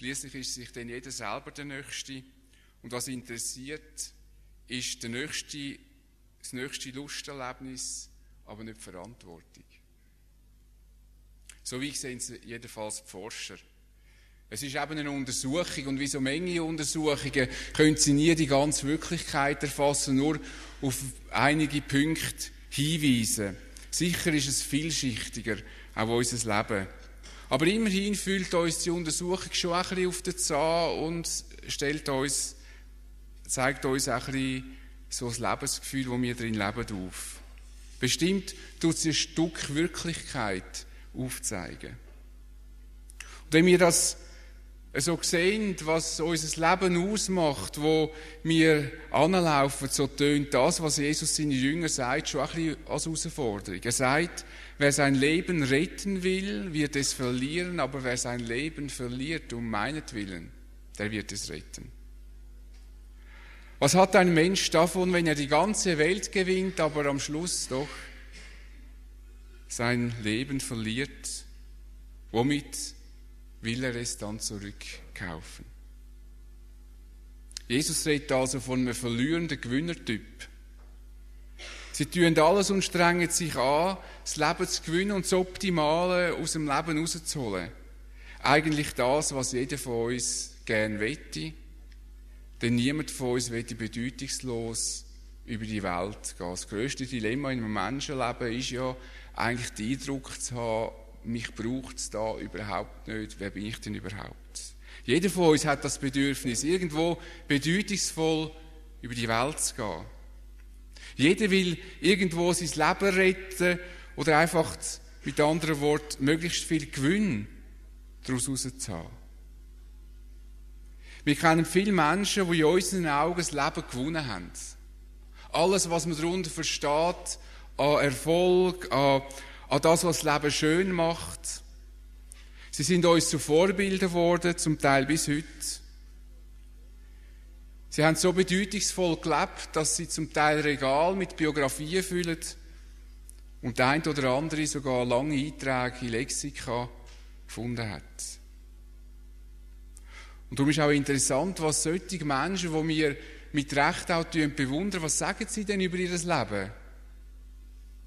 Schließlich ist sich dann jeder selber der Nächste. Und was interessiert, ist der nächste, das nächste Lusterlebnis, aber nicht die Verantwortung. So wie sehen es jedenfalls die Forscher. Es ist eben eine Untersuchung und wie so Menge Untersuchungen können sie nie die ganze Wirklichkeit erfassen, nur auf einige Punkte hinweisen. Sicher ist es vielschichtiger, auch unser Leben. Aber immerhin fühlt uns die Untersuchung schon ein bisschen auf den Zahn und stellt uns, zeigt uns ein bisschen so das Lebensgefühl, wo wir drin leben, auf. Bestimmt tut sie ein Stück Wirklichkeit aufzeigen. Und wenn wir das so sehen, was unser Leben ausmacht, wo wir anlaufen, so tönt das, was Jesus seinen Jüngern sagt, schon ein bisschen als Herausforderung. Er sagt, wer sein Leben retten will, wird es verlieren, aber wer sein Leben verliert um meinetwillen, der wird es retten. Was hat ein Mensch davon, wenn er die ganze Welt gewinnt, aber am Schluss doch sein Leben verliert? Womit will er es dann zurückkaufen. Jesus redet also von einem verlierenden Gewinnertyp. Sie tun alles und strengen sich an, das Leben zu gewinnen und das Optimale aus dem Leben rauszuholen. Eigentlich das, was jeder von uns gern wette, denn niemand von uns wette bedeutungslos über die Welt gehen. Das grösste Dilemma in einem Menschenleben ist ja, eigentlich den Eindruck zu haben, mich braucht es da überhaupt nicht. Wer bin ich denn überhaupt? Jeder von uns hat das Bedürfnis, irgendwo bedeutungsvoll über die Welt zu gehen. Jeder will irgendwo sein Leben retten oder einfach mit anderen Worten möglichst viel Gewinn daraus rauszuhaben. Wir kennen viele Menschen, die in unseren Augen das Leben gewonnen haben. Alles, was man darunter versteht, an Erfolg, an an das, was das Leben schön macht. Sie sind uns zu Vorbildern geworden, zum Teil bis heute. Sie haben so bedeutungsvoll gelebt, dass sie zum Teil Regal mit Biografien füllen und der eine oder andere sogar lange Einträge in Lexika gefunden hat. Und darum ist auch interessant, was solche Menschen, die wir mit Recht auch bewundern, was sagen sie denn über ihr Leben,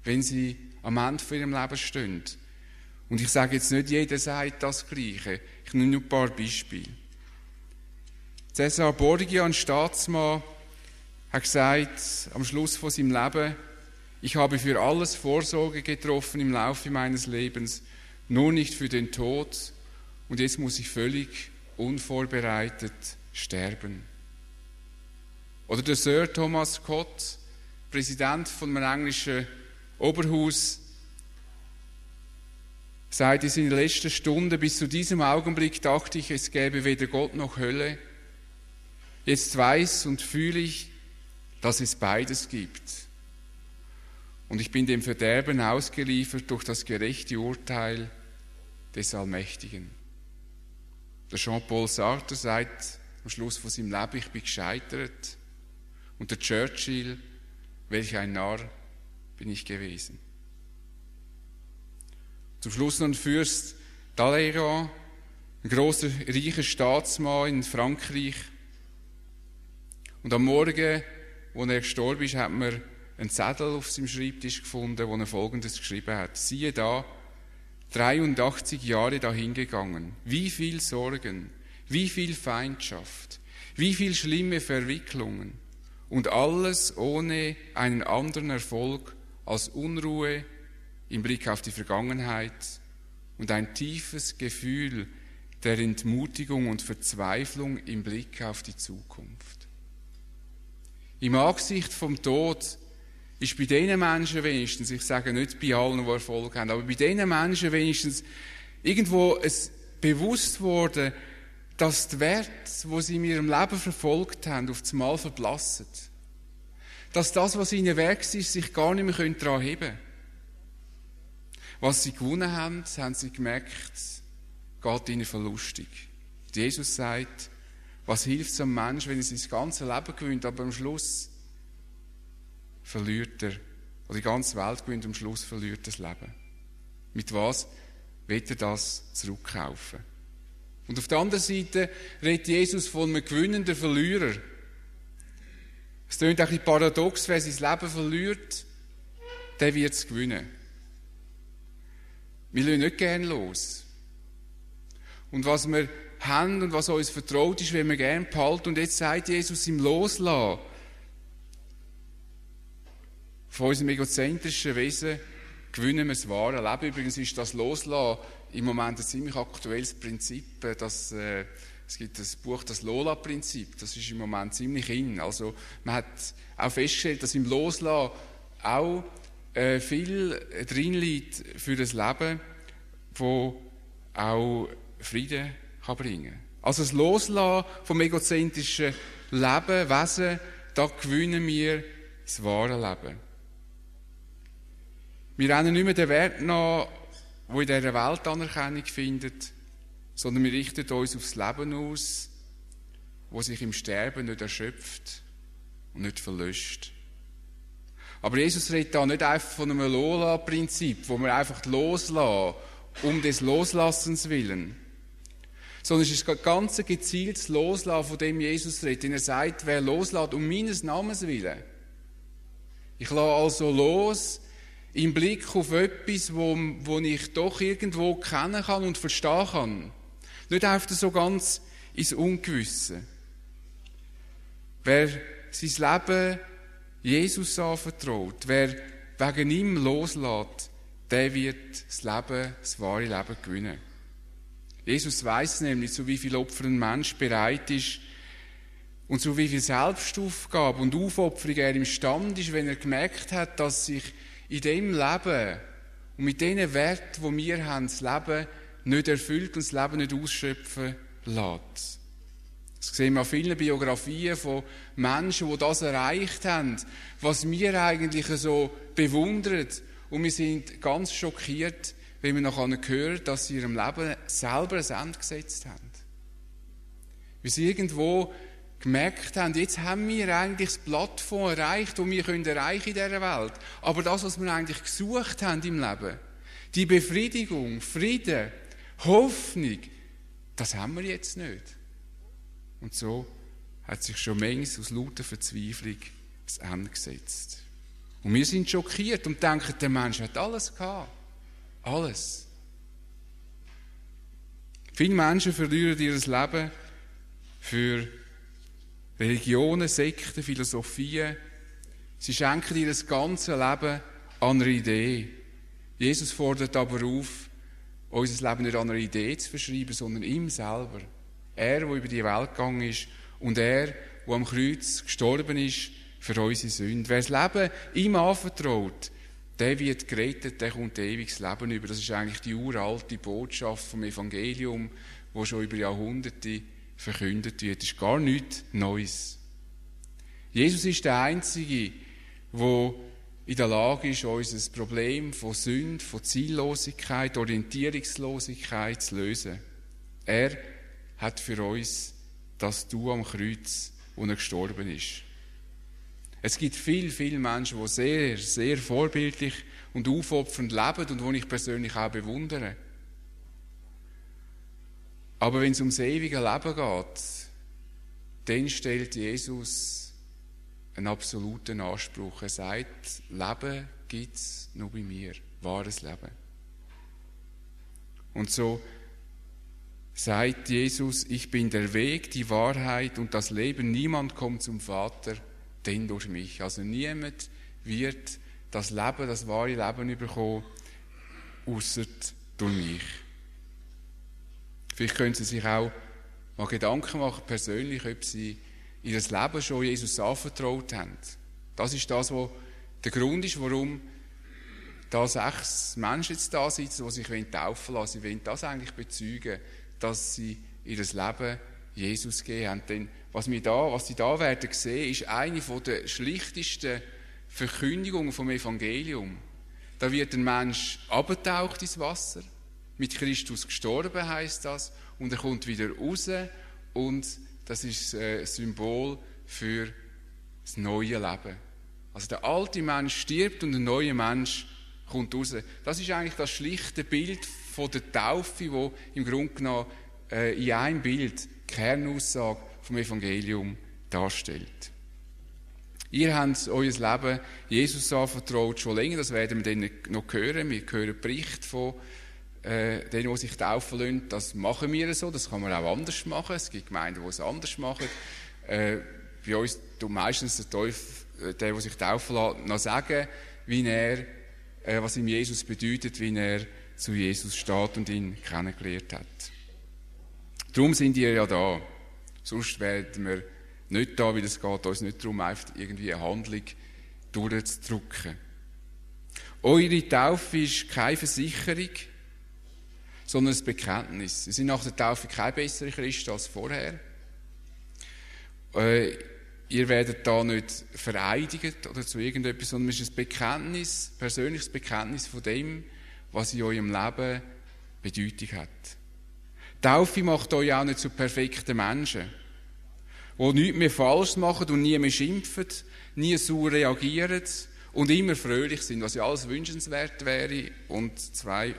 wenn sie am Ende von ihrem Leben stehen. Und ich sage jetzt nicht, jeder sagt das Gleiche. Ich nehme nur ein paar Beispiele. Cesar Borgia, ein Staatsmann, hat gesagt, am Schluss von seinem Leben, ich habe für alles Vorsorge getroffen im Laufe meines Lebens, nur nicht für den Tod. Und jetzt muss ich völlig unvorbereitet sterben. Oder der Sir Thomas Scott, Präsident von einem englischen Oberhaus sagt in seiner letzten Stunde, bis zu diesem Augenblick dachte ich, es gäbe weder Gott noch Hölle. Jetzt weiß und fühle ich, dass es beides gibt. Und ich bin dem Verderben ausgeliefert durch das gerechte Urteil des Allmächtigen. Der Jean-Paul Sartre sagt am Schluss von seinem Leben, ich bin gescheitert. Und der Churchill, welch ein Narr, bin ich gewesen. Zum Schluss ein Fürst Talleyrand, ein großer, reicher Staatsmann in Frankreich. Und am Morgen, wo er gestorben ist, hat man einen Zettel auf seinem Schreibtisch gefunden, wo er Folgendes geschrieben hat. Siehe da, 83 Jahre dahingegangen. Wie viel Sorgen, wie viel Feindschaft, wie viel schlimme Verwicklungen und alles ohne einen anderen Erfolg als Unruhe im Blick auf die Vergangenheit und ein tiefes Gefühl der Entmutigung und Verzweiflung im Blick auf die Zukunft. Im Angesicht vom Tod ist bei diesen Menschen wenigstens, ich sage nicht bei allen, die Erfolg haben, aber bei diesen Menschen wenigstens irgendwo es bewusst worden, dass die Werte, wo sie in ihrem Leben verfolgt haben, auf das Mal verblassen dass das, was ihnen weg ist, sich gar nicht mehr daran heben können. Was sie gewonnen haben, haben sie gemerkt, geht ihnen verlustig. Jesus sagt, was hilft es einem Menschen, wenn er sein ganzes Leben gewinnt, aber am Schluss verliert er, oder die ganze Welt gewinnt, am Schluss verliert er das Leben. Mit was wird er das zurückkaufen? Und auf der anderen Seite redet Jesus von einem gewinnenden Verlierer. Es klingt ein bisschen paradox, wer sein Leben verliert, der wird es gewinnen. Wir lassen nicht gerne los. Und was wir haben und was uns vertraut ist, wenn wir gerne behalten. Und jetzt sagt Jesus im Loslassen von unserem egozentrischen Wesen, gewinnen wir das wahre Leben. Übrigens ist das Loslassen im Moment ein ziemlich aktuelles Prinzip. Das, äh, es gibt das Buch Das Lola-Prinzip. Das ist im Moment ziemlich in. Also man hat auch festgestellt, dass im Loslassen auch äh, viel drin liegt für das Leben, wo auch Frieden kann bringen. Also das Loslassen vom egozentrischen Leben, Wesen, da gewinnen wir das wahre Leben. Wir rennen nicht mehr den Wert nach, wo in dieser Welt Anerkennung findet, sondern wir richten uns aufs Leben aus, wo sich im Sterben nicht erschöpft und nicht verlöscht. Aber Jesus redet da nicht einfach von einem Lola-Prinzip, wo wir einfach loslassen, um des Loslassens willen. Sondern es ist ein ganz gezieltes Loslassen, von dem Jesus redet. Denn er sagt, wer loslässt, um meines Namens willen. Ich lasse also los, im Blick auf etwas, wo, wo ich doch irgendwo kennen kann und verstehen kann. Nicht einfach so ganz ins Ungewisse. Wer sein Leben Jesus anvertraut, wer wegen ihm loslässt, der wird das Leben, das wahre Leben gewinnen. Jesus weiß nämlich, zu wie viel Opfer ein Mensch bereit ist und zu wie viel Selbstaufgabe und Aufopferung er imstande ist, wenn er gemerkt hat, dass sich in dem Leben und mit den Werten, die wir haben, das Leben nicht erfüllt und das Leben nicht ausschöpfen lässt. Das sehen wir an vielen Biografien von Menschen, die das erreicht haben, was wir eigentlich so bewundern. Und wir sind ganz schockiert, wenn wir nachher hören, dass sie ihrem Leben selber ein Ende gesetzt haben. Wie sie irgendwo gemerkt haben, jetzt haben wir eigentlich das Plattform erreicht, das wir erreichen in dieser Welt. Aber das, was wir eigentlich gesucht haben im Leben, die Befriedigung, Frieden, Hoffnung, das haben wir jetzt nicht. Und so hat sich schon manches aus lauter Verzweiflung das Ende gesetzt. Und wir sind schockiert und denken, der Mensch hat alles gehabt. Alles. Viele Menschen verlieren ihr Leben für Religionen, Sekten, Philosophien, sie schenken ihr ganzes Leben an einer Idee. Jesus fordert aber auf, unser Leben nicht an einer Idee zu verschreiben, sondern ihm selber. Er, der über die Welt gegangen ist und er, der am Kreuz gestorben ist für unsere Sünden. Wer das Leben ihm anvertraut, der wird gerettet, der kommt ewiges Leben über. Das ist eigentlich die uralte Botschaft vom Evangelium, wo schon über Jahrhunderte verkündet wird. Das ist gar nichts Neues. Jesus ist der Einzige, der in der Lage ist, unser Problem von Sünde, von Ziellosigkeit, Orientierungslosigkeit zu lösen. Er hat für uns das Du am Kreuz, wo er gestorben ist. Es gibt viele, viele Menschen, die sehr, sehr vorbildlich und aufopfernd leben und die ich persönlich auch bewundere. Aber wenn es ums ewige Leben geht, dann stellt Jesus einen absoluten Anspruch. Er sagt, Leben gibt es nur bei mir, wahres Leben. Und so sagt Jesus, ich bin der Weg, die Wahrheit und das Leben. Niemand kommt zum Vater, denn durch mich. Also niemand wird das Leben, das wahre Leben bekommen, außer durch mich. Vielleicht können Sie sich auch mal Gedanken machen, persönlich, ob Sie ihr Leben schon Jesus anvertraut haben. Das ist das, was der Grund ist, warum da sechs Menschen jetzt da sitzen, die sich taufen lassen. Sie wollen das eigentlich bezeugen, dass sie ihr Leben Jesus gegeben haben. Denn was, wir da, was sie da werden sehen, ist eine der schlichtesten Verkündigungen vom Evangelium. Da wird ein Mensch abgetaucht ins Wasser, mit Christus gestorben heißt das und er kommt wieder raus und das ist äh, ein Symbol für das neue Leben. Also der alte Mensch stirbt und der neue Mensch kommt raus. Das ist eigentlich das schlichte Bild von der Taufe, wo im Grunde genommen äh, in einem Bild die Kernaussage vom Evangelium darstellt. Ihr habt euer Leben Jesus anvertraut, schon länger, das werden wir dann noch hören. Wir hören Berichte von äh, denen, die sich taufen lassen. Das machen wir so, das kann man auch anders machen. Es gibt Gemeinden, die es anders machen. Äh, bei uns tut meistens der Teufel, äh, der, der sich taufen lässt, noch sagen, wie er, äh, was ihm Jesus bedeutet, wie er zu Jesus steht und ihn kennengelernt hat. Darum sind ihr ja da. Sonst werden wir nicht da, weil es geht uns nicht darum, einfach irgendwie eine Handlung durchzudrücken. Eure Taufe ist keine Versicherung, sondern ein Bekenntnis. Sie sind nach der Taufe kein besserer Christ als vorher. Äh, ihr werdet da nicht vereidigt oder zu irgendetwas, sondern es ist ein Bekenntnis, persönliches Bekenntnis von dem, was in eurem Leben Bedeutung hat. Taufe macht euch auch nicht zu perfekten Menschen, die nichts mehr falsch machen und nie mehr schimpfen, nie so reagieren und immer fröhlich sind, was ja alles wünschenswert wäre. Und zwei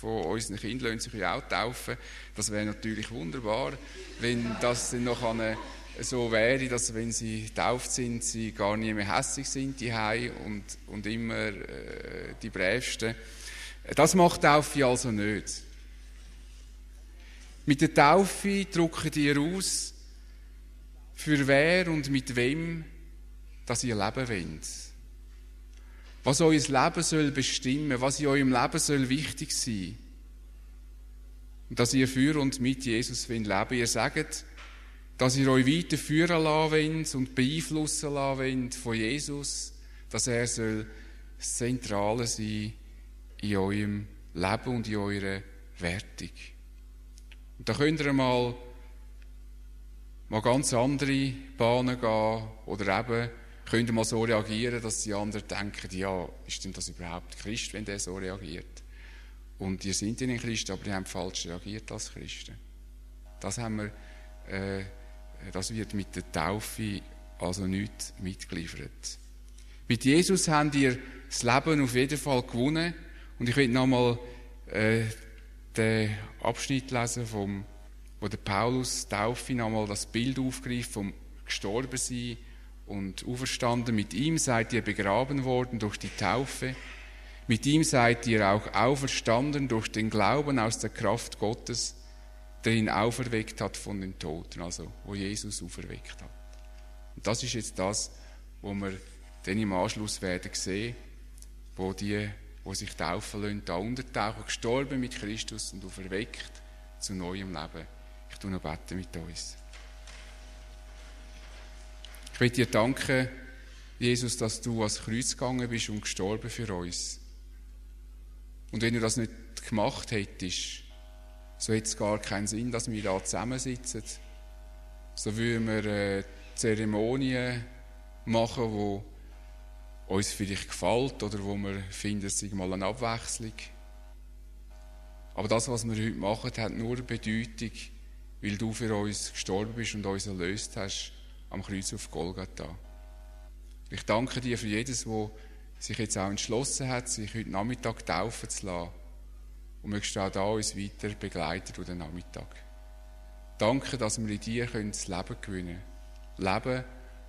von unseren Kindern sich auch taufen. Das wäre natürlich wunderbar, wenn das dann noch eine so wäre, dass wenn sie getauft sind, sie gar nie mehr hässlich sind, die und, und immer äh, die Brävsten. Das macht Taufe also nicht. Mit der Taufe drückt ihr aus, für wer und mit wem dass ihr leben wollt. Was euer Leben soll bestimmen, was in eurem Leben soll wichtig sein. Und dass ihr für und mit Jesus leben wollt. Ihr sagt, dass ihr euch weiter führen lassen wollt und beeinflussen lassen wollt von Jesus, dass er soll das Zentrale sein in eurem Leben und in eurer Wertung. Und da könnt ihr mal, mal ganz andere Bahnen gehen oder eben könnt ihr mal so reagieren, dass die anderen denken, ja, ist denn das überhaupt Christ, wenn der so reagiert? Und ihr seid in Christ, aber ihr habt falsch reagiert als Christen. Das haben wir, äh, das wird mit der Taufe also nicht mitgeliefert. Mit Jesus habt ihr das Leben auf jeden Fall gewonnen und ich will nochmal äh, den Abschnitt lesen, vom, wo der Paulus Taufe nochmal das Bild aufgreift vom Gestorbensein und Auferstanden. Mit ihm seid ihr begraben worden durch die Taufe. Mit ihm seid ihr auch auferstanden durch den Glauben aus der Kraft Gottes, der ihn auferweckt hat von den Toten, also wo Jesus auferweckt hat. Und das ist jetzt das, wo wir dann im Anschluss werden sehen, wo die die sich taufen lassen, da untertauchen, gestorben mit Christus und auferweckt zu neuem Leben. Ich tue noch beten mit uns. Ich will dir danken, Jesus, dass du ans Kreuz gegangen bist und gestorben für uns. Und wenn du das nicht gemacht hättest, so hätte es gar keinen Sinn, dass wir da zusammensitzen. So würden wir äh, Zeremonien machen, die uns vielleicht gefällt oder wo wir finden, es mal eine Abwechslung. Aber das, was wir heute machen, hat nur Bedeutung, weil du für uns gestorben bist und uns erlöst hast am Kreuz auf Golgatha. Ich danke dir für jedes, wo sich jetzt auch entschlossen hat, sich heute Nachmittag taufen zu lassen. Und möchtest auch da uns weiter begleiten durch den Nachmittag. Danke, dass wir in dir das Leben gewinnen können. Leben,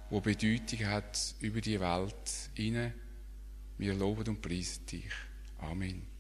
wo Bedeutung hat über die Welt hinein. Wir loben und preisen dich. Amen.